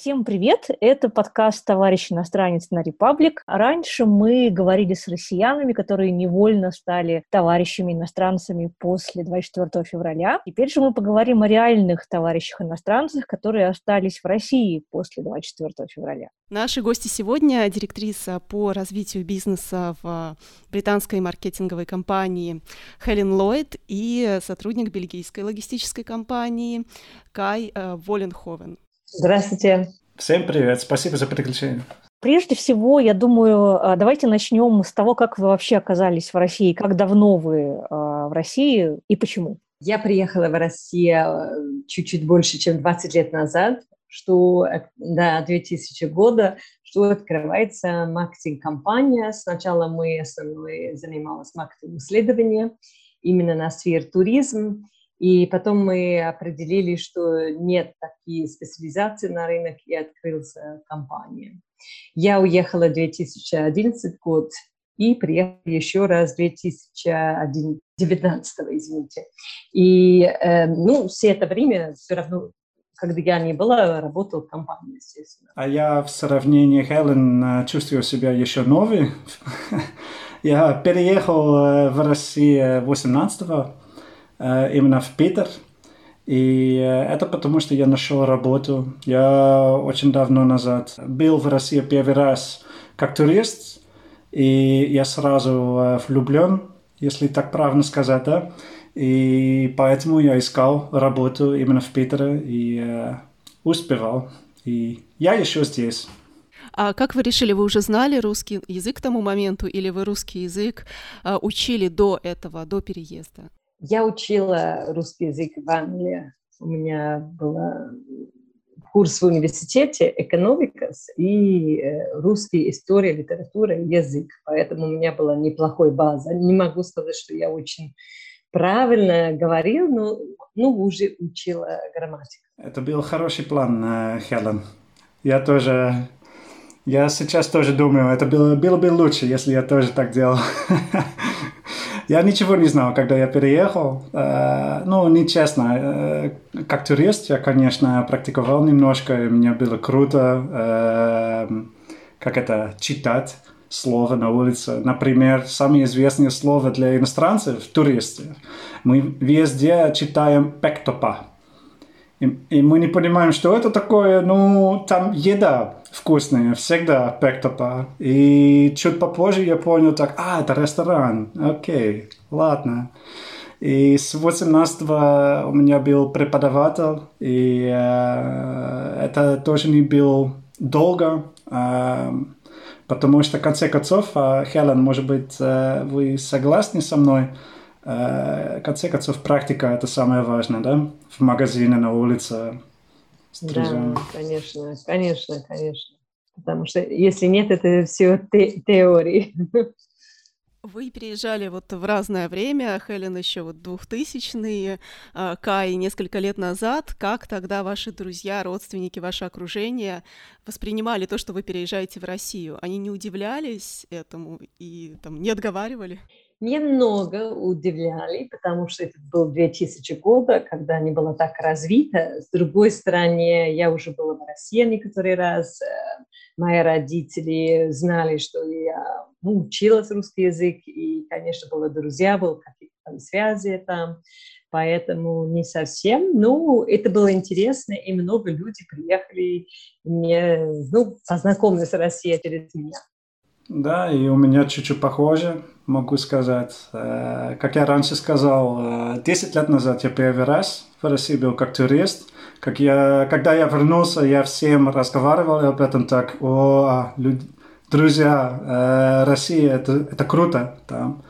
Всем привет! Это подкаст «Товарищ иностранец» на Репаблик. Раньше мы говорили с россиянами, которые невольно стали товарищами иностранцами после 24 февраля. Теперь же мы поговорим о реальных товарищах иностранцах, которые остались в России после 24 февраля. Наши гости сегодня — директриса по развитию бизнеса в британской маркетинговой компании Хелен Ллойд и сотрудник бельгийской логистической компании Кай э, Воленховен. Здравствуйте. Всем привет, спасибо за приглашение. Прежде всего, я думаю, а, давайте начнем с того, как вы вообще оказались в России, как давно вы а, в России и почему. Я приехала в Россию э, чуть-чуть больше, чем 20 лет назад, что до 2000 года, что открывается маркетинг-компания. Сначала мы основной занимались маркетинг исследованием именно на сфере туризма. И потом мы определили, что нет такие специализации на рынок, и открылся компания. Я уехала в 2011 год и приехала еще раз в 2019, извините. И э, ну, все это время все равно когда я не была, работала в компании, естественно. А я в сравнении Хелен э, чувствую себя еще новый. я переехал э, в Россию 18 Э, именно в Питер. И э, это потому, что я нашел работу. Я очень давно назад был в России первый раз как турист, и я сразу э, влюблен, если так правильно сказать, да. И поэтому я искал работу именно в Питере и э, успевал. И я еще здесь. А как вы решили, вы уже знали русский язык к тому моменту, или вы русский язык э, учили до этого, до переезда? Я учила русский язык в Англии. У меня был курс в университете экономика и э, русский история, литература язык. Поэтому у меня была неплохой база. Не могу сказать, что я очень правильно говорил, но ну, уже учила грамматику. Это был хороший план, э, Хелен. Я тоже я сейчас тоже думаю, это было, было бы лучше, если я тоже так делал. Я ничего не знал, когда я переехал. Э, ну, нечестно. Э, как турист я, конечно, практиковал немножко, и мне было круто, э, как это, читать слово на улице. Например, самое известное слово для иностранцев – туристы. Мы везде читаем «пектопа». И, и мы не понимаем, что это такое. Ну, там еда вкусная, всегда пектопа. И чуть попозже я понял так, а, это ресторан. Окей, ладно. И с 18 у меня был преподаватель, и э, это тоже не было долго, э, потому что, в конце концов, э, Хелен, может быть, э, вы согласны со мной, Э, в конце концов, практика – это самое важное, да? В магазине, на улице. Да, конечно, конечно, конечно. Потому что если нет, это все те теории. Вы переезжали вот в разное время, Хелен еще вот 2000-е, а, Кай несколько лет назад. Как тогда ваши друзья, родственники, ваше окружение воспринимали то, что вы переезжаете в Россию? Они не удивлялись этому и там не отговаривали? Немного удивляли, потому что это был 2000 года, когда не было так развито. С другой стороны, я уже была в России некоторый раз. Э, мои родители знали, что я ну, училась русский язык, и, конечно, были друзья, были какие-то там связи там, поэтому не совсем. Ну, это было интересно, и много людей приехали, мне, ну, познакомились с Россией через меня. Да, и у меня чуть-чуть похоже, могу сказать. Э, как я раньше сказал, 10 э, лет назад я первый раз в России был как турист. Как я, когда я вернулся, я всем разговаривал об этом так, о, а, люди, друзья, э, Россия, это, это круто. Там.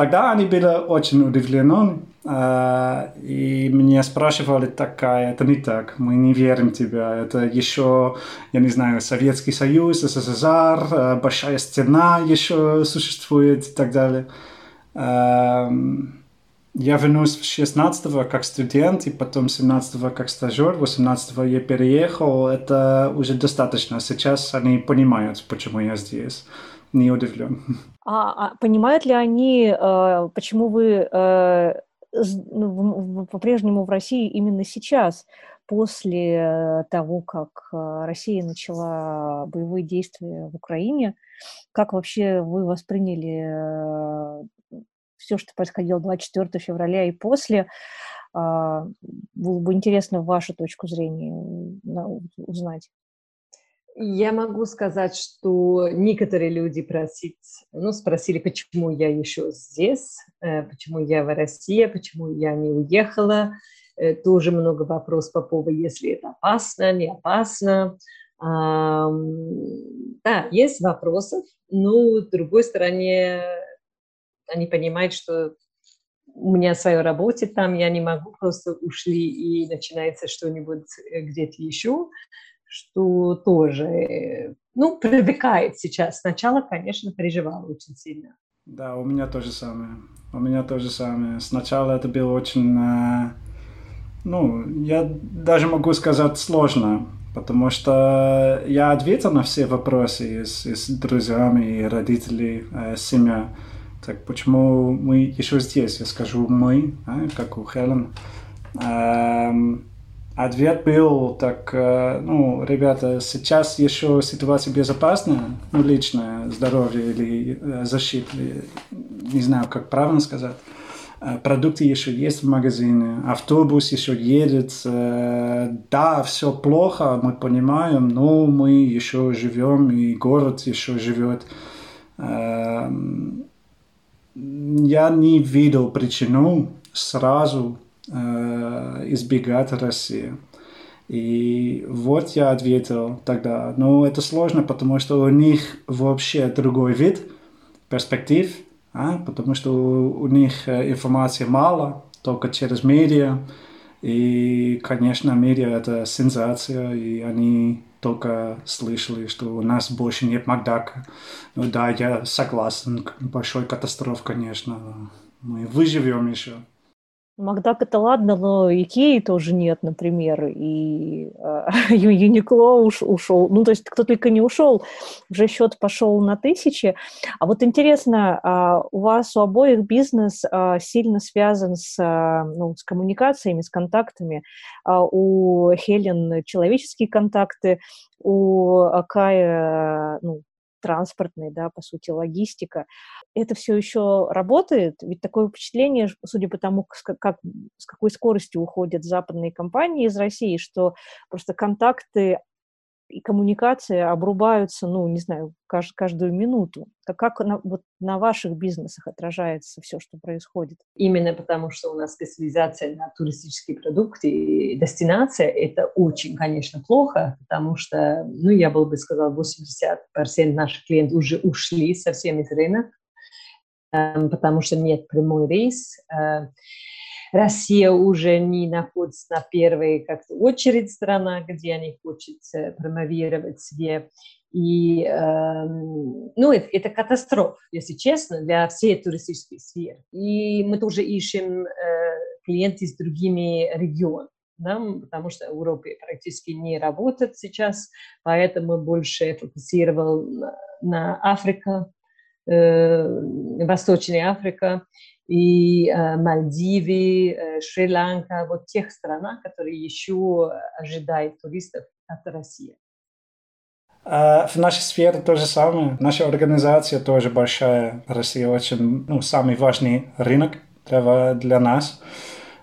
Тогда они были очень удивлены, а, и меня спрашивали, такая, это не так, мы не верим тебя, это еще, я не знаю, Советский Союз, СССР, а, Большая Стена еще существует и так далее. Эм, я вернулся в 16 как студент, и потом 17 как стажер, 18 я переехал. Это уже достаточно. Сейчас они понимают, почему я здесь. Не удивлен. А, а понимают ли они, э, почему вы э, ну, по-прежнему в России именно сейчас, после того, как э, Россия начала боевые действия в Украине? Как вообще вы восприняли все, что происходило 24 февраля и после. А, было бы интересно вашу точку зрения узнать. Я могу сказать, что некоторые люди просить, ну, спросили, почему я еще здесь, э, почему я в России, почему я не уехала. Э, тоже много вопросов по поводу, если это опасно, не опасно. Да, есть вопросы, но с другой стороны, они понимают, что у меня своя работа там, я не могу просто ушли и начинается что-нибудь э, где-то еще, что тоже, э, ну, привыкает сейчас. Сначала, конечно, переживала очень сильно. Да, у меня то же самое. У меня то же самое. Сначала это было очень, э, ну, я даже могу сказать сложно, потому что я ответил на все вопросы с, с друзьями и родителей, с семьей. Так почему мы еще здесь? Я скажу мы, а, как у Хелен. Эм, ответ был так, э, ну, ребята, сейчас еще ситуация безопасная, ну, личное здоровье или э, защита, не знаю, как правильно сказать. Э, продукты еще есть в магазине, автобус еще едет. Да, все плохо, мы понимаем, но мы еще живем, и город еще живет. Эм, я не видел причину сразу избегать России. И вот я ответил тогда, ну это сложно, потому что у них вообще другой вид перспектив, а? потому что у, у них э, информации мало, только через медиа. И, конечно, медиа это сенсация, и они только слышали, что у нас больше нет Макдака. Ну да, я согласен, большой катастроф, конечно. Мы выживем еще. Макдак это ладно, но Икеи тоже нет, например, и э, Юникло уш, ушел. Ну, то есть кто только не ушел, уже счет пошел на тысячи. А вот интересно, э, у вас у обоих бизнес э, сильно связан с, э, ну, с коммуникациями, с контактами. Э, у Хелен человеческие контакты, у Кая ну, транспортной, да, по сути, логистика. Это все еще работает? Ведь такое впечатление, судя по тому, как, с какой скоростью уходят западные компании из России, что просто контакты и коммуникации обрубаются, ну, не знаю, кажд, каждую минуту. Как, как на, вот на ваших бизнесах отражается все, что происходит? Именно потому, что у нас специализация на туристические продукты и дестинация, это очень, конечно, плохо, потому что, ну, я бы сказала, 80% наших клиентов уже ушли совсем из рынка, эм, потому что нет прямой рейс. Россия уже не находится на первой как очередь страна, где они хотят э, промовировать себе. И э, ну, это, это катастрофа, если честно, для всей туристической сферы. И мы тоже ищем э, клиентов с другими регионами. Да, потому что Европа практически не работает сейчас, поэтому больше фокусировал на, э, Восточная Африка, и э, Мальдивы, э, Шри-Ланка, вот тех странах, которые еще ожидают туристов от России. А в нашей сфере то же самое. Наша организация тоже большая. Россия очень, ну, самый важный рынок для, для нас.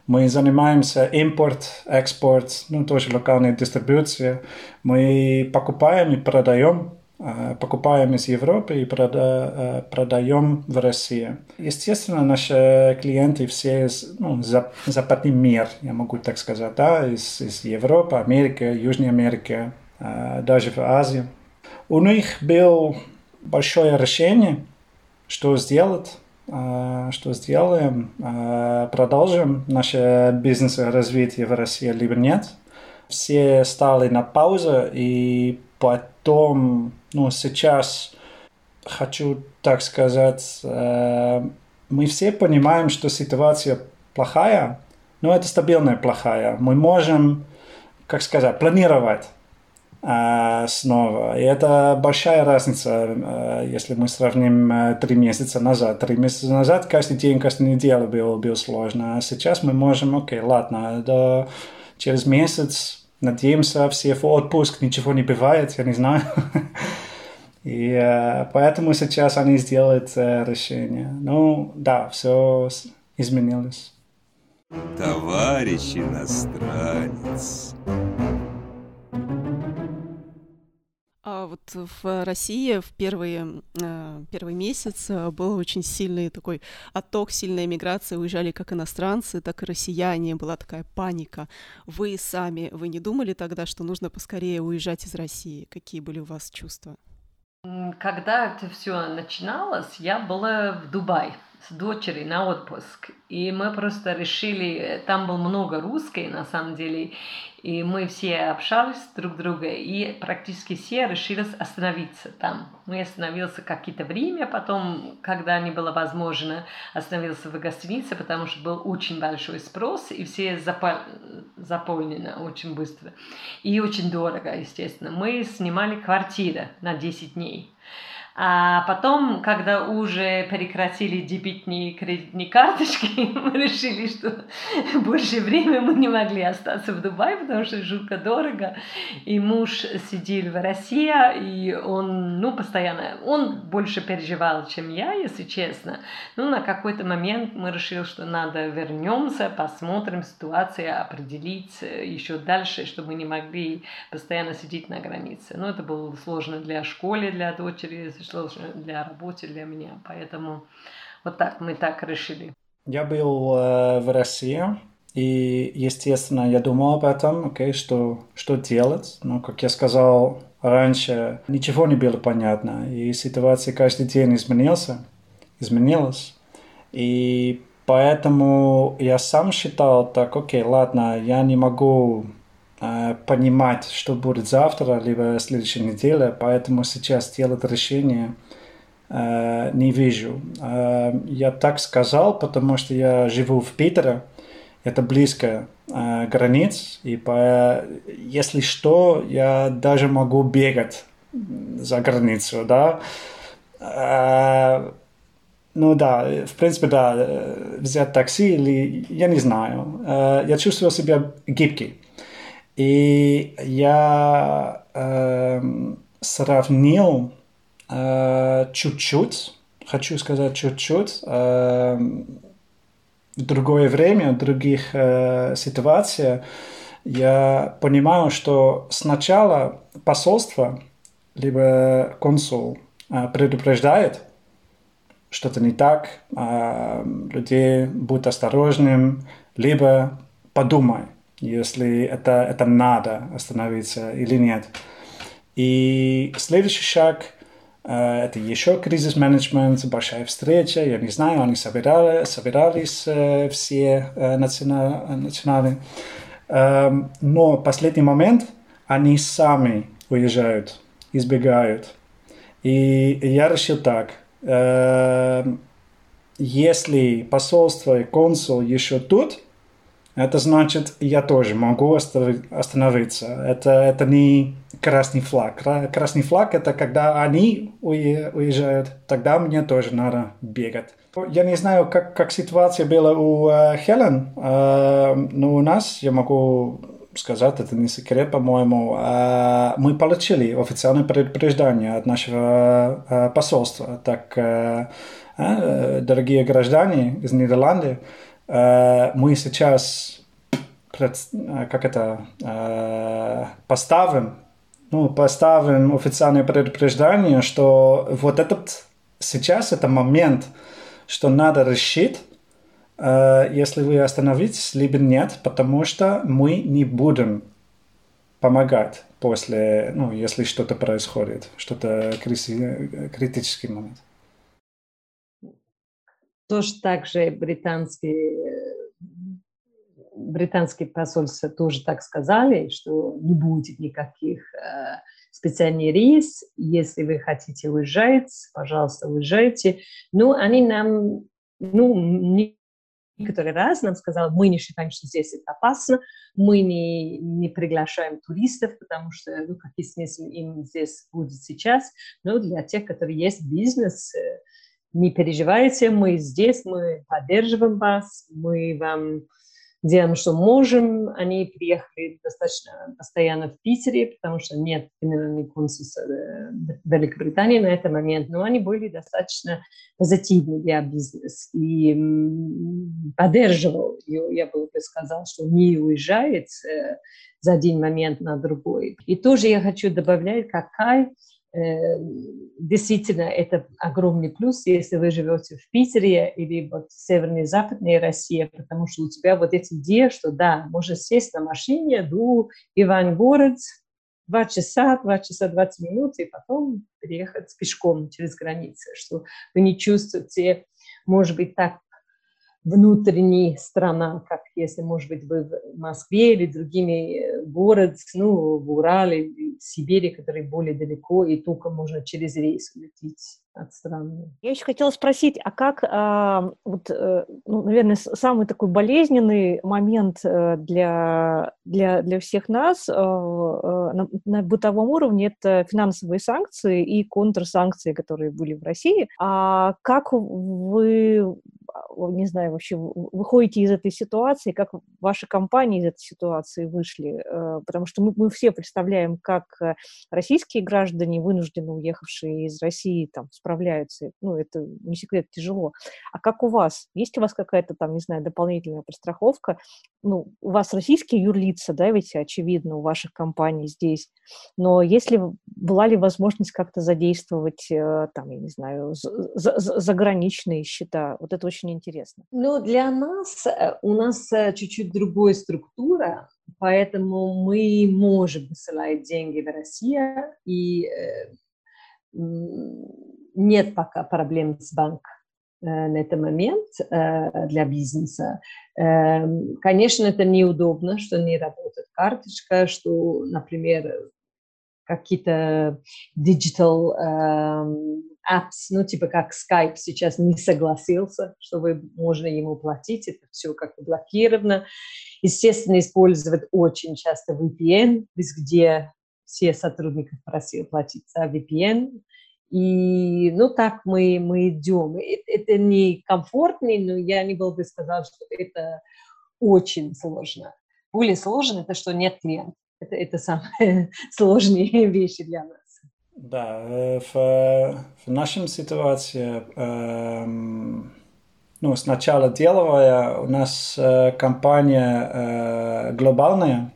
Мы занимаемся импорт, экспорт, ну, тоже локальной дистрибуцией. Мы покупаем и продаем Э, покупаем из Европы и прода, э, продаем в России. Естественно, наши клиенты все из ну, западный мир, я могу так сказать, да, из, из Европы, Америки, Южной Америки, э, даже в Азии. У них было большое решение, что сделать, что сделаем, продолжим наше бизнес развитие в России либо нет. Все стали на паузу и потом, ну, сейчас хочу, так сказать, э, мы все понимаем, что ситуация плохая, но это стабильная плохая. Мы можем, как сказать, планировать э, снова. И это большая разница, э, если мы сравним э, три месяца назад. Три месяца назад каждый день, каждую неделю было, было сложно. А сейчас мы можем, окей, ладно, до, через месяц, надеемся, все в отпуск, ничего не бывает, я не знаю. И поэтому сейчас они сделают решение. Ну, да, все изменилось. Товарищ иностранец. Вот в России в первые, э, первый месяц был очень сильный такой отток, сильная миграция, уезжали как иностранцы, так и россияне, была такая паника. Вы сами, вы не думали тогда, что нужно поскорее уезжать из России? Какие были у вас чувства? Когда это все начиналось, я была в Дубае с дочерью на отпуск. И мы просто решили, там было много русской на самом деле, и мы все общались друг с другом, и практически все решили остановиться там. Мы остановились какое-то время, потом, когда не было возможно, остановился в гостинице, потому что был очень большой спрос, и все запол... заполнены очень быстро. И очень дорого, естественно. Мы снимали квартиру на 10 дней. А потом, когда уже прекратили дебетные кредитные карточки, мы решили, что больше времени мы не могли остаться в Дубае, потому что жутко дорого. И муж сидел в России, и он, ну, постоянно, он больше переживал, чем я, если честно. Ну, на какой-то момент мы решили, что надо вернемся, посмотрим ситуацию, определить еще дальше, чтобы мы не могли постоянно сидеть на границе. Но это было сложно для школы, для дочери, сложно для работы для меня. Поэтому вот так мы так решили. Я был э, в России, и, естественно, я думал об этом, okay, что, что делать. Но, как я сказал раньше, ничего не было понятно. И ситуация каждый день изменился, изменилась. И поэтому я сам считал так, окей, ладно, я не могу понимать, что будет завтра, либо следующей неделе, поэтому сейчас делать решение э, не вижу. Э, я так сказал, потому что я живу в Питере, это близко э, границ, и по, если что, я даже могу бегать за границу, да. Э, ну да, в принципе, да, э, взять такси или я не знаю. Э, я чувствовал себя гибкий. И я э, сравнил э, чуть-чуть, хочу сказать чуть-чуть, э, в другое время, в других э, ситуациях, я понимаю, что сначала посольство, либо консул э, предупреждает, что-то не так, э, людей будь осторожным, либо подумай если это, это надо остановиться или нет. И следующий шаг э, это еще кризис-менеджмент, большая встреча, я не знаю, они собирали, собирались э, все э, национальные. Эм, но последний момент они сами уезжают, избегают. И я решил так, эм, если посольство и консул еще тут, это значит, я тоже могу остановиться. Это, это не красный флаг. Красный флаг – это когда они уезжают, тогда мне тоже надо бегать. Я не знаю, как, как ситуация была у э, Хелен, э, но у нас, я могу сказать, это не секрет, по-моему, э, мы получили официальное предупреждение от нашего э, посольства. Так, э, э, дорогие граждане из Нидерландов, мы сейчас э, как это э, поставим ну, поставим официальное предупреждение, что вот этот сейчас это момент, что надо решить, если вы остановитесь, либо нет, потому что мы не будем помогать после, ну, если что-то происходит, что-то критический момент. Тоже также британские британские посольства тоже так сказали, что не будет никаких э, специальных рейс. Если вы хотите уезжать, пожалуйста, уезжайте. Но они нам ну, некоторый раз нам сказал, мы не считаем, что здесь это опасно, мы не, не приглашаем туристов, потому что, ну, какой смысл им здесь будет сейчас, но для тех, которые есть бизнес, э, не переживайте, мы здесь, мы поддерживаем вас, мы вам делаем, что можем. Они приехали достаточно постоянно в Питере, потому что нет генерального консульства э, Великобритании на этот момент, но они были достаточно позитивны для бизнеса. И поддерживал ее, я бы сказал, что не уезжает э, за один момент на другой. И тоже я хочу добавлять, какая действительно, это огромный плюс, если вы живете в Питере или вот в северной и западной России, потому что у тебя вот эти идеи, что да, можно сесть на машине до Ивангород, два часа, два часа 20 минут, и потом переехать пешком через границы, что вы не чувствуете, может быть, так внутренняя страна, как если, может быть, вы в Москве или другими э, город, ну, в Урале, в Сибири, которые более далеко, и только можно через рейс улететь от страны. Я еще хотела спросить, а как, а, вот, э, ну, наверное, самый такой болезненный момент э, для, для, для всех нас на, на бытовом уровне – это финансовые санкции и контрсанкции, которые были в России. А как вы не знаю, вообще выходите из этой ситуации, как ваши компании из этой ситуации вышли? Э, потому что мы, мы все представляем, как э, российские граждане, вынужденно уехавшие из России, там, справляются. Ну, это не секрет, тяжело. А как у вас? Есть у вас какая-то там, не знаю, дополнительная подстраховка? Ну, у вас российские юрлица, да, ведь очевидно, у ваших компаний здесь. Но если была ли возможность как-то задействовать, э, там, я не знаю, заграничные счета? Вот это очень интересно. Ну, для нас, э, у нас э, чуть-чуть другая структура, поэтому мы можем высылать деньги в Россию, и нет пока проблем с банком на этот момент для бизнеса. Эм, конечно, это неудобно, что не работает карточка, что, например, какие-то digital эм, apps, ну, типа как Skype сейчас не согласился, что вы, можно ему платить, это все как бы блокировано. Естественно, использовать очень часто VPN, где все сотрудники просили платить за VPN. И, ну, так мы, мы идем. Это, это не комфортно, но я не был бы сказал, что это очень сложно. Более сложно это, что нет клиентов. Это, это самые сложные вещи для нас. Да, э, в, в нашем ситуации, эм, ну, сначала деловая, у нас э, компания э, глобальная,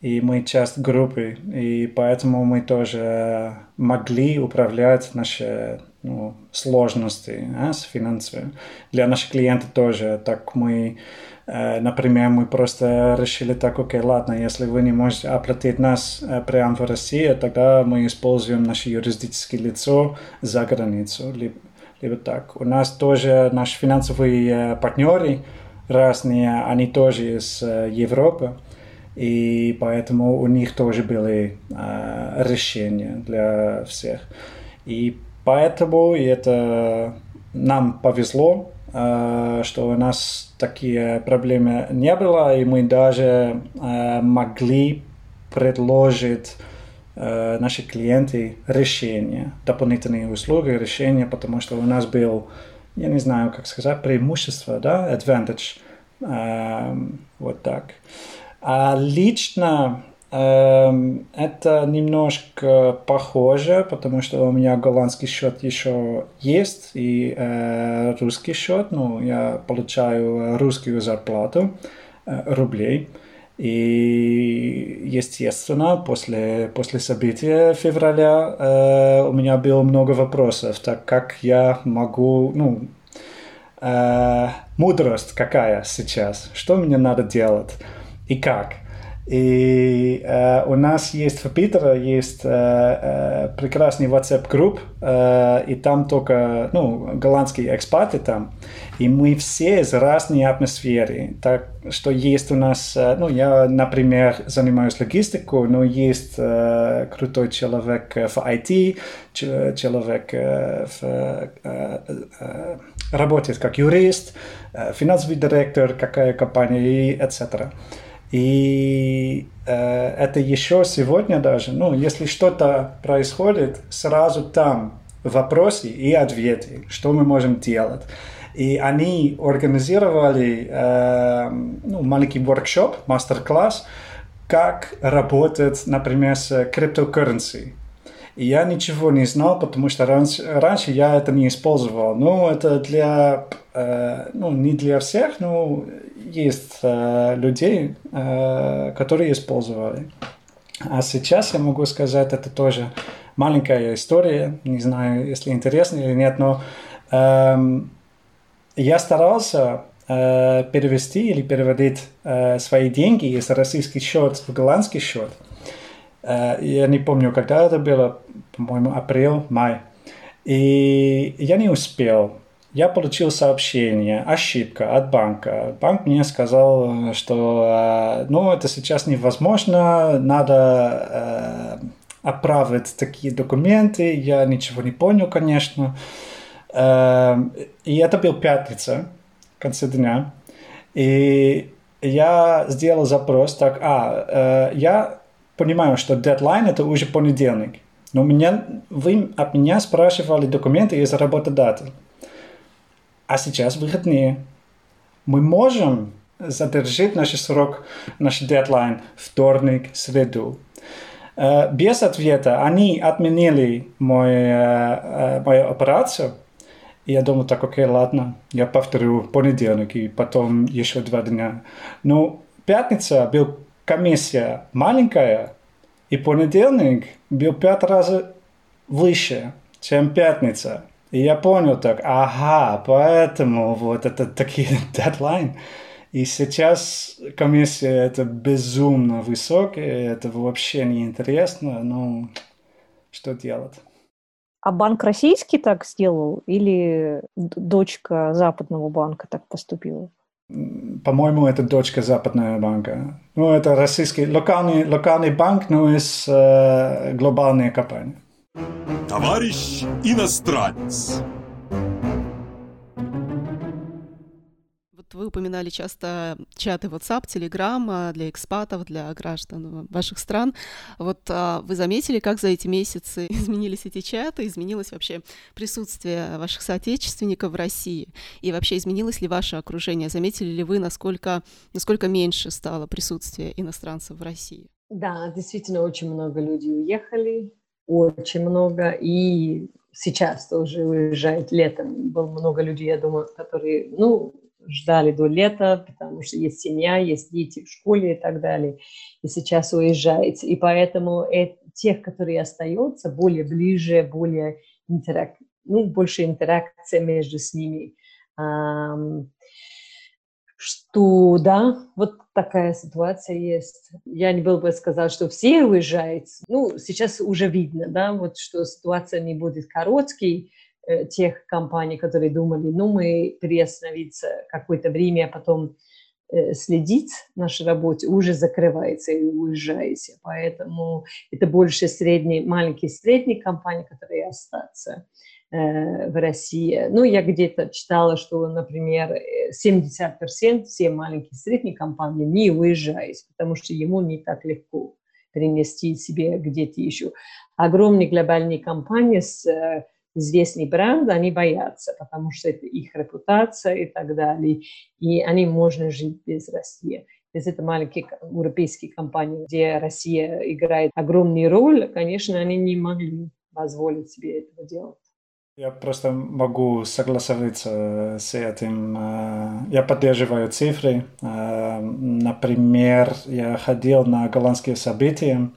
и мы часть группы, и поэтому мы тоже могли управлять наши ну, сложности а, с финансами. Для наших клиентов тоже. Так мы Э, например, мы просто решили так, окей, ладно, если вы не можете оплатить нас э, прямо в России, тогда мы используем наше юридическое лицо за границу. Либо, либо так. У нас тоже наши финансовые партнеры разные, они тоже из э, Европы, и поэтому у них тоже были решения для всех. И поэтому это нам повезло, Э, что у нас такие проблемы не было, и мы даже э, могли предложить э, наши клиенты решения, дополнительные услуги, решения, потому что у нас был, я не знаю, как сказать, преимущество, да, advantage, вот так. А лично Эм, это немножко похоже, потому что у меня голландский счет еще есть и э, русский счет. Ну, я получаю русскую зарплату э, рублей. И, естественно, после, после события февраля э, у меня было много вопросов, так как я могу, ну, э, мудрость какая сейчас, что мне надо делать и как. И э, у нас есть в Питере есть э, э, прекрасный WhatsApp групп, э, и там только ну, голландские экспаты там, и мы все из разной атмосферы. Так что есть у нас, э, ну, я, например, занимаюсь логистикой, но есть э, крутой человек в IT, человек э, в, э, э, работает как юрист, э, финансовый директор, какая компания и etc. И э, это еще сегодня даже, ну, если что-то происходит, сразу там вопросы и ответы, что мы можем делать. И они организовали э, ну, маленький воркшоп, мастер-класс, как работать, например, с криптокурrency. И я ничего не знал, потому что раньше, раньше я это не использовал. Ну, это для, э, ну, не для всех, но есть э, людей, э, которые использовали. А сейчас я могу сказать, это тоже маленькая история, не знаю, если интересно или нет, но э, я старался э, перевести или переводить э, свои деньги из российский счет в голландский счет. Э, я не помню, когда это было, по-моему, апрель, май. И я не успел я получил сообщение, ошибка от банка. Банк мне сказал, что э, ну, это сейчас невозможно, надо э, отправить такие документы. Я ничего не понял, конечно. Э, и это был пятница, в конце дня. И я сделал запрос так, а, я понимаю, что дедлайн это уже понедельник. Но меня, вы от меня спрашивали документы из работодателя. А сейчас выходные. Мы можем задержать наш срок, наш дедлайн вторник, среду. Э, без ответа они отменили мой, э, э, мою операцию. Я думал, так, окей, ладно, я повторю понедельник и потом еще два дня. Но пятница был комиссия маленькая, и понедельник был пять раз выше, чем пятница. И я понял так, ага, поэтому вот это такие дедлайн. И сейчас комиссия это безумно высокая, это вообще не интересно, ну, что делать? А банк российский так сделал или дочка западного банка так поступила? По-моему, это дочка западного банка. Ну, это российский, локальный, локальный банк, но из э, глобальной компании. Товарищ иностранец. Вот вы упоминали часто чаты WhatsApp, Telegram для экспатов, для граждан ваших стран. Вот а, вы заметили, как за эти месяцы изменились эти чаты, изменилось вообще присутствие ваших соотечественников в России? И вообще изменилось ли ваше окружение? Заметили ли вы, насколько, насколько меньше стало присутствие иностранцев в России? Да, действительно, очень много людей уехали очень много, и сейчас тоже уезжает летом. Было много людей, я думаю, которые, ну, ждали до лета, потому что есть семья, есть дети в школе и так далее, и сейчас уезжает. И поэтому э, тех, которые остаются, более ближе, более интерак... ну, больше интеракция между с ними. Что да, вот такая ситуация есть. Я не был бы сказать, что все уезжают. Ну, сейчас уже видно, да, вот что ситуация не будет короткой, э, тех компаний, которые думали, ну, мы приостановиться какое-то время, а потом э, следить нашей работе, уже закрывается и уезжаете. Поэтому это больше средние, маленькие средние компании, которые остаются. Э, в России. Ну, я где-то читала, что, например, 70% все маленькие и средние компании не уезжают, потому что ему не так легко перенести себе где-то еще. Огромные глобальные компании с э, известный бренд, они боятся, потому что это их репутация и так далее. И они можно жить без России. Если это маленькие европейские компании, где Россия играет огромную роль, конечно, они не могли позволить себе этого делать. Я просто могу согласоваться с этим. Я поддерживаю цифры. Например, я ходил на голландские события,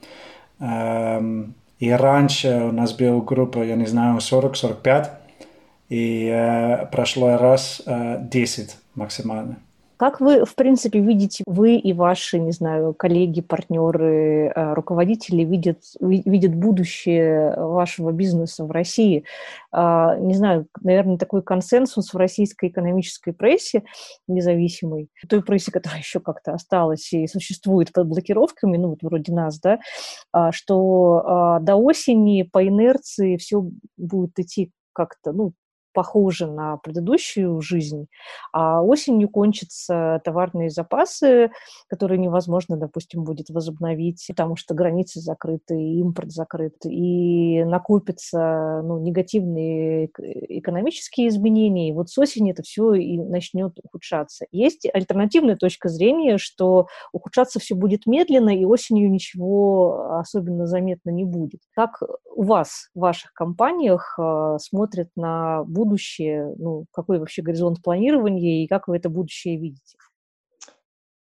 и раньше у нас была группа, я не знаю, 40-45, и прошлый раз 10 максимально. Как вы, в принципе, видите, вы и ваши, не знаю, коллеги, партнеры, э, руководители видят, видят будущее вашего бизнеса в России? А, не знаю, наверное, такой консенсус в российской экономической прессе независимой, той прессе, которая еще как-то осталась и существует под блокировками, ну вот вроде нас, да, а, что а, до осени по инерции все будет идти как-то, ну, похожи на предыдущую жизнь, а осенью кончатся товарные запасы, которые невозможно, допустим, будет возобновить, потому что границы закрыты, импорт закрыт, и накопятся ну, негативные экономические изменения, и вот с осени это все и начнет ухудшаться. Есть альтернативная точка зрения, что ухудшаться все будет медленно, и осенью ничего особенно заметно не будет. Как у вас, в ваших компаниях э, смотрят на будущее будущее? Ну, какой вообще горизонт планирования и как вы это будущее видите?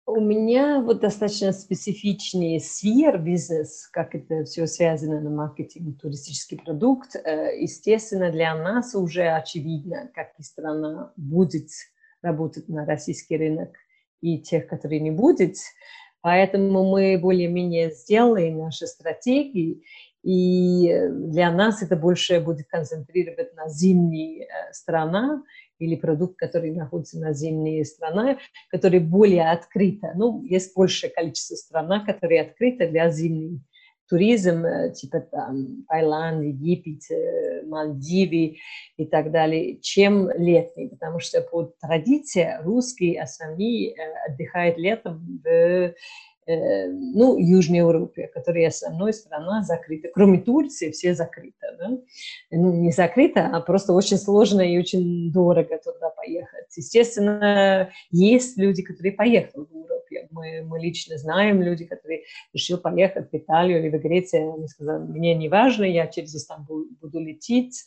У меня вот достаточно специфичный сфер бизнес, как это все связано на маркетинг, туристический продукт. Э, естественно, для нас уже очевидно, как и страна будет работать на российский рынок и тех, которые не будет. Поэтому мы более-менее сделали наши стратегии, и для нас это больше будет концентрировать на зимние э, страна или продукт, который находится на зимние страны, который более открыто. Ну, есть большее количество стран, которые открыты для зимней туризм, э, типа там Таиланд, Египет, э, Мальдивы и так далее, чем летний, потому что по традиции русские основные отдыхают летом в ну, Южной Европе, которая основной страна закрыта. Кроме Турции, все закрыты. Да? Ну, не закрыто, а просто очень сложно и очень дорого туда поехать. Естественно, есть люди, которые поехали в Европе. Мы, мы лично знаем люди, которые решили поехать в Италию или в Грецию. Они сказали, мне не важно, я через Истанбул буду лететь,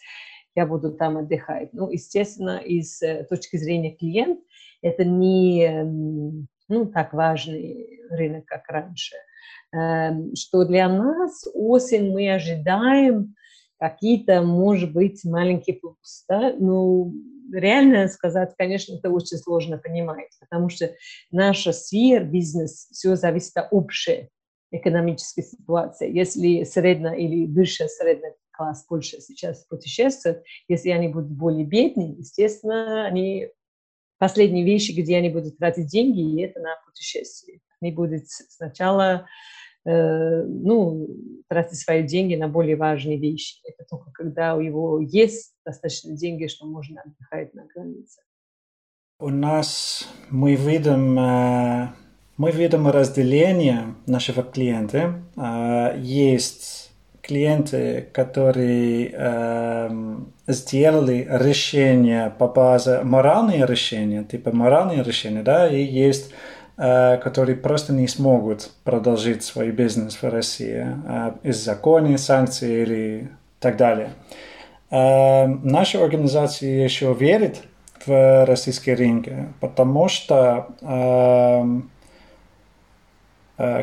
я буду там отдыхать. Ну, естественно, из э, точки зрения клиента, это не ну, так важный рынок, как раньше. Эм, что для нас осень мы ожидаем какие-то, может быть, маленькие плюсы. Да? Ну, реально сказать, конечно, это очень сложно понимать, потому что наша сфера, бизнес, все зависит от общей экономической ситуации. Если средняя или выше средний класс Польши сейчас путешествует, если они будут более бедные, естественно, они последние вещи, где они будут тратить деньги, и это на путешествие. Они будут сначала э, ну, тратить свои деньги на более важные вещи. Это только когда у него есть достаточно деньги, что можно отдыхать на границе. У нас мы видим, э, мы видим разделение нашего клиента. Э, есть клиенты, которые э, сделали решение по базе моральные решения, типа моральные решения, да, и есть э, которые просто не смогут продолжить свой бизнес в России э, из законов, санкций или так далее. Э, наша организация еще верит в российский рынок, потому что, э,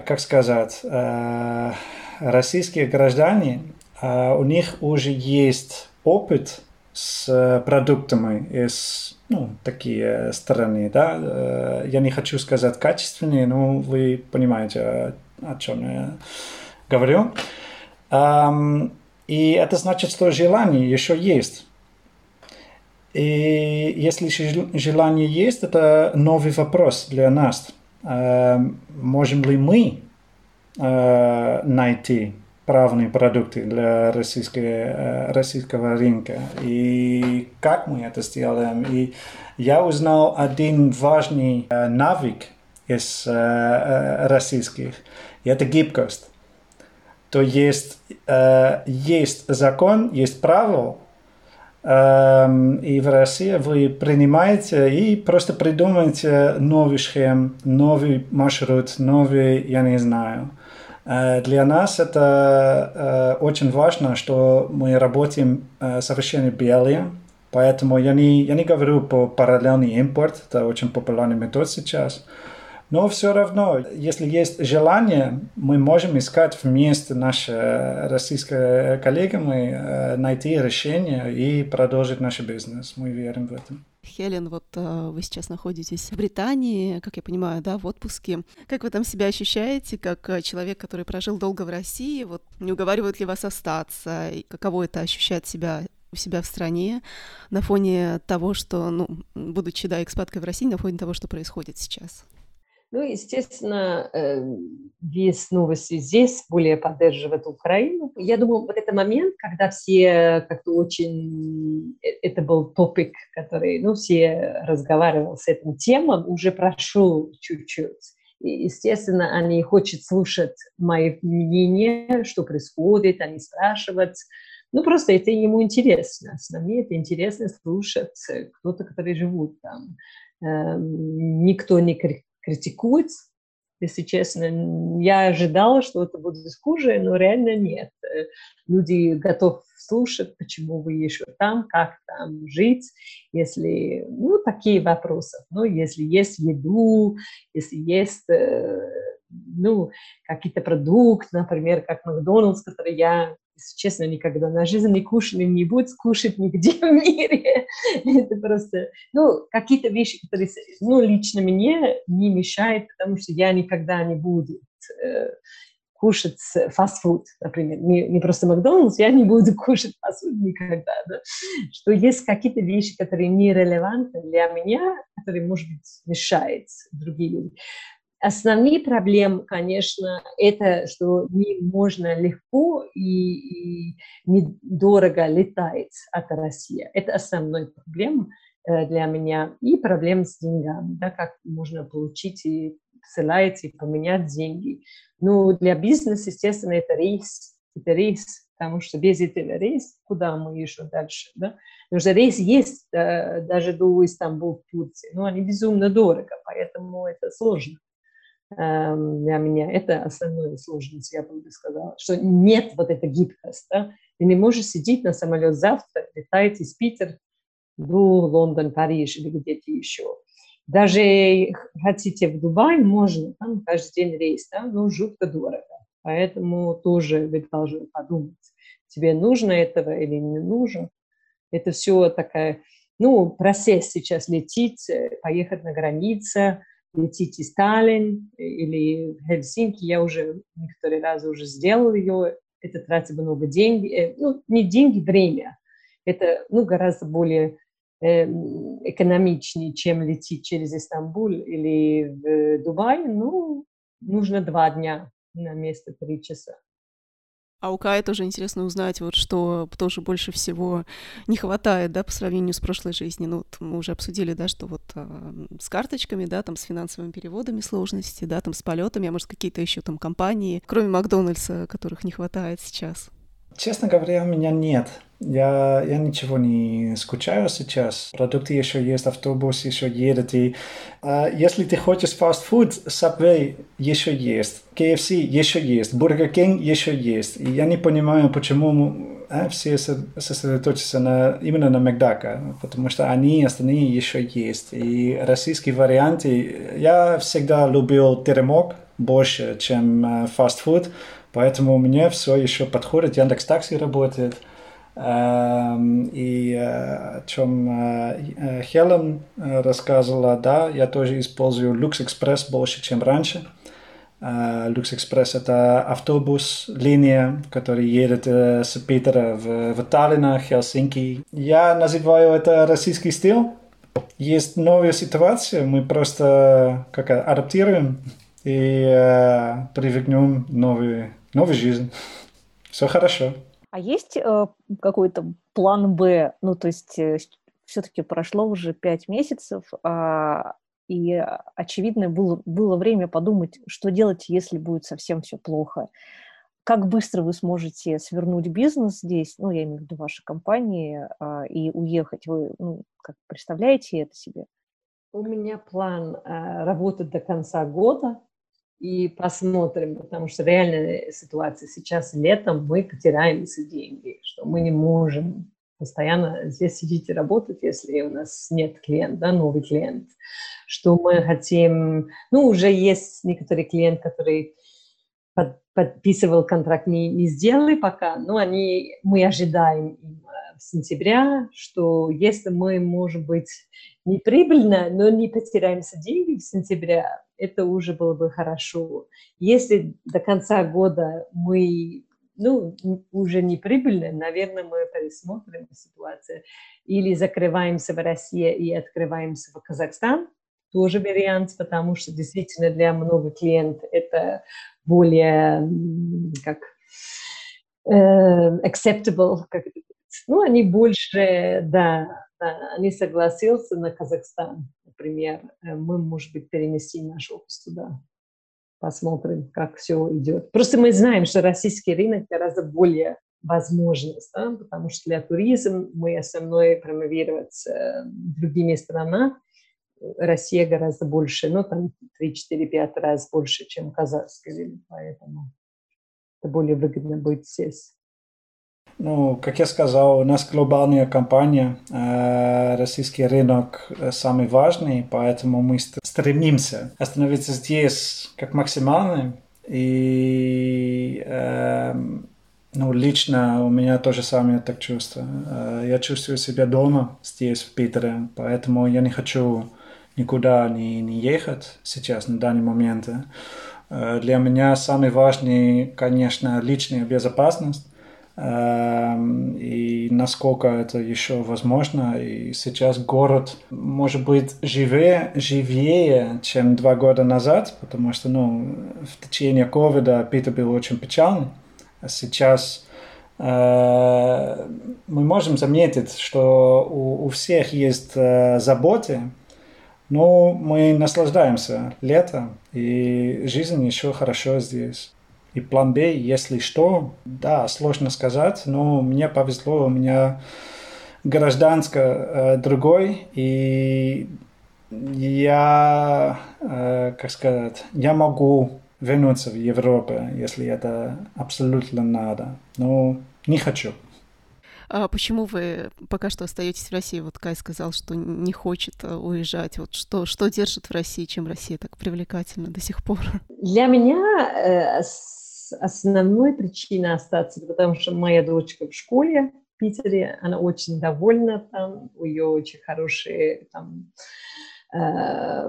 как сказать, э, российские граждане, а, у них уже есть опыт с продуктами из ну, такие страны, да. Э, я не хочу сказать качественные, но вы понимаете, о чем я говорю. И это значит, что желание еще есть. И если желание есть, это новый вопрос для нас. Можем ли мы Э, найти правные продукты для российского, э, российского рынка. И как мы это сделаем? И я узнал один важный э, навык из российских, и это гибкость. То есть есть закон, есть правило, эм, и в России вы принимаете и просто придумаете новый схем, новый маршрут, новый, я не знаю. Для нас это очень важно, что мы работаем совершенно белые, поэтому я не, я не говорю по параллельный импорт, это очень популярный метод сейчас. Но все равно, если есть желание, мы можем искать вместе наши российские коллеги, мы найти решение и продолжить наш бизнес. Мы верим в это. Хелен, вот э, вы сейчас находитесь в Британии, как я понимаю, да, в отпуске. Как вы там себя ощущаете, как э, человек, который прожил долго в России? Вот не уговаривают ли вас остаться? И каково это ощущать себя у себя в стране на фоне того, что, ну, будучи, да, экспаткой в России, на фоне того, что происходит сейчас? Ну, естественно, э, весь новости здесь более поддерживает Украину. Я думаю, вот этот момент, когда все как-то очень... Э, это был топик, который, ну, все разговаривали с этим темой, уже прошел чуть-чуть. И, естественно, они хотят слушать мое мнение, что происходит, они спрашивают. Ну, просто это ему интересно. Основные это интересно слушать кто-то, который живут там. Эм, никто не критикует. Если честно, я ожидала, что это будет хуже, но реально нет. Люди готовы слушать, почему вы еще там, как там жить, если, ну, такие вопросы. Ну, если есть еду, если есть, э, ну, какие-то продукты, например, как Макдональдс, который я если честно, никогда на жизнь не кушали, не будет кушать нигде в мире. Это просто, ну, какие-то вещи, которые, ну, лично мне не мешают, потому что я никогда не буду э, кушать фастфуд, например, не, не просто Макдональдс, я не буду кушать фастфуд никогда, да? что есть какие-то вещи, которые нерелевантны для меня, которые, может быть, мешают другим людям. Основные проблемы, конечно, это, что не можно легко и, и недорого летать от России. Это основной проблема э, для меня. И проблема с деньгами, да, как можно получить и посылать, и поменять деньги. Ну, для бизнеса, естественно, это рейс, это рейс, потому что без этого рейса куда мы еще дальше, да? Потому что рейс есть э, даже до Истамбула, Турции, но они безумно дорого, поэтому это сложно. Эм, для меня. Это основная сложность, я бы сказала, что нет вот этой гибкости. Да? Ты не можешь сидеть на самолет завтра, летать из Питера до Лондон, Париж или где-то еще. Даже хотите в Дубай, можно, там каждый день рейс, да, но жутко дорого. Поэтому тоже вы должны подумать, тебе нужно этого или не нужно. Это все такая, ну, процесс сейчас лететь, э, поехать на границе, летите Сталин или Хельсинки, я уже некоторые разы уже сделал ее, это тратит много денег, э, ну, не деньги, время. Это, ну, гораздо более э, экономичнее, чем лететь через Истамбул или в Дубай, ну, нужно два дня на место три часа. А у Кая тоже интересно узнать, вот что тоже больше всего не хватает, да, по сравнению с прошлой жизнью. Ну, вот мы уже обсудили, да, что вот э, с карточками, да, там с финансовыми переводами сложности, да, там с полетами, а может какие-то еще там компании, кроме Макдональдса, которых не хватает сейчас. Честно говоря, у меня нет. Я, я ничего не скучаю сейчас. Продукты еще есть, автобус еще едет. И, а, если ты хочешь фастфуд, Subway еще есть, KFC еще есть, Burger King еще есть. И я не понимаю, почему а, все сосредоточатся на, именно на Макдака, потому что они остальные еще есть. И российские варианты, я всегда любил теремок больше, чем фастфуд. Поэтому мне все еще подходит. Яндекс Такси работает. Эм, и э, о чем э, э, Хелен рассказывала, да, я тоже использую Lux Express больше, чем раньше. Lux Express это автобус, линия, который едет с Питера в, в Таллина, Хельсинки. Я называю это российский стиль. Есть новая ситуация, мы просто как адаптируем и э, привыкнем новые новая жизнь. Все хорошо. А есть э, какой-то план Б? Ну, то есть э, все-таки прошло уже пять месяцев, э, и, очевидно, было, было время подумать, что делать, если будет совсем все плохо. Как быстро вы сможете свернуть бизнес здесь, ну, я имею в виду вашей компании, э, и уехать? Вы ну, как представляете это себе? У меня план э, работать до конца года, и посмотрим, потому что реальная ситуация. Сейчас летом мы потеряем эти деньги, что мы не можем постоянно здесь сидеть и работать, если у нас нет клиента, да, новый клиент, что мы хотим, ну, уже есть некоторые клиенты, которые под, подписывал контракт, не, не сделали пока, но они, мы ожидаем им сентября, что если мы, может быть, не прибыльно, но не потеряемся деньги в сентябре, это уже было бы хорошо. Если до конца года мы ну, уже не прибыльно, наверное, мы пересмотрим ситуацию. Или закрываемся в России и открываемся в Казахстан, тоже вариант, потому что действительно для многих клиентов это более как э, acceptable, как ну, они больше, да, да, они согласился на Казахстан, например. Э, мы, может быть, перенесем наш офис туда. Посмотрим, как все идет. Просто мы знаем, что российский рынок гораздо более возможность, да, потому что для туризма мы основное промовировать э, другими странами. Россия гораздо больше, ну, там 3-4-5 раз больше, чем казахский рынок, поэтому это более выгодно быть здесь. Ну, как я сказал, у нас глобальная компания, э, российский рынок самый важный, поэтому мы стремимся остановиться здесь как максимально. И э, ну, лично у меня тоже самое так чувство. Э, я чувствую себя дома здесь, в Питере, поэтому я не хочу никуда не, не ехать сейчас, на данный момент. Э, для меня самый важный, конечно, личная безопасность Эм, и насколько это еще возможно. И сейчас город может быть живее, живее, чем два года назад, потому что ну, в течение ковида Питер был очень печальный. А сейчас э, мы можем заметить, что у, у всех есть э, заботы, но мы наслаждаемся летом, и жизнь еще хорошо здесь. И план Б, если что, да, сложно сказать, но мне повезло, у меня гражданство э, другой, и я, э, как сказать, я могу вернуться в Европу, если это абсолютно надо, но не хочу. А почему вы пока что остаетесь в России? Вот Кай сказал, что не хочет э, уезжать. Вот что, что держит в России, чем Россия так привлекательна до сих пор? Для меня э, основной причиной остаться, потому что моя дочка в школе в Питере, она очень довольна там, у нее очень хорошие там, э,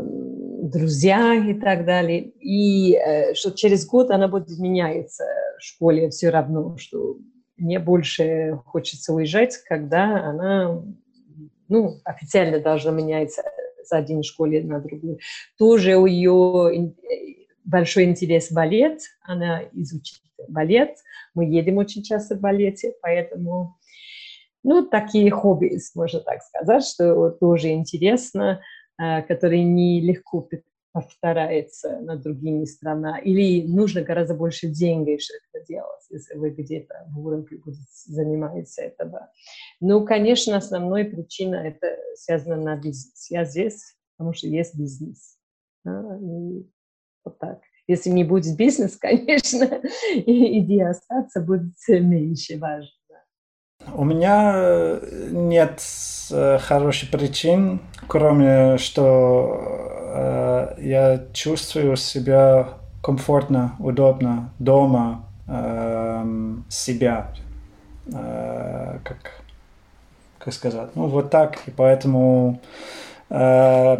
друзья и так далее. И э, что через год она будет меняться в школе все равно, что мне больше хочется уезжать, когда она ну, официально должна меняться с одной школы на другую. Тоже у ее большой интерес в балет, она изучит балет, мы едем очень часто в балете, поэтому, ну, такие хобби, можно так сказать, что тоже интересно, э, которые нелегко повторяется на другими странами, или нужно гораздо больше денег, чтобы это делать, если вы где-то в Европе будете заниматься этого. Ну, конечно, основная причина это связано на бизнес. Я здесь, потому что есть бизнес. Да, и вот так. Если не будет бизнес, конечно, идея остаться будет меньше важна. У меня э, нет э, хороших причин, кроме что э, я чувствую себя комфортно, удобно дома э, себя, э, как, как сказать, ну вот так, и поэтому э,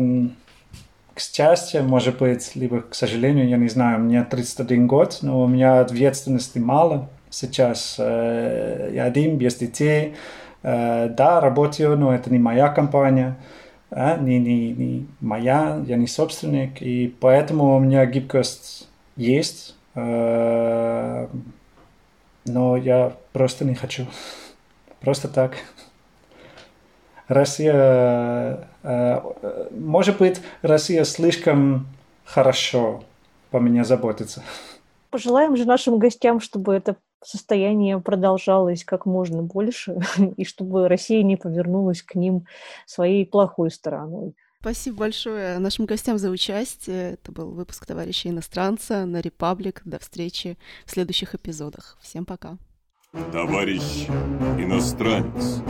к счастью, может быть, либо к сожалению, я не знаю, мне 31 год, но у меня ответственности мало сейчас. Э, я один, без детей. Э, да, работаю, но это не моя компания, а, не, не, не моя, я не собственник, и поэтому у меня гибкость есть, э, но я просто не хочу. Просто так. Россия, э, может быть, Россия слишком хорошо по меня заботится. Пожелаем же нашим гостям, чтобы это состояние продолжалось как можно больше, и чтобы Россия не повернулась к ним своей плохой стороной. Спасибо большое нашим гостям за участие. Это был выпуск «Товарища иностранца» на Репаблик. До встречи в следующих эпизодах. Всем пока. Товарищ иностранец.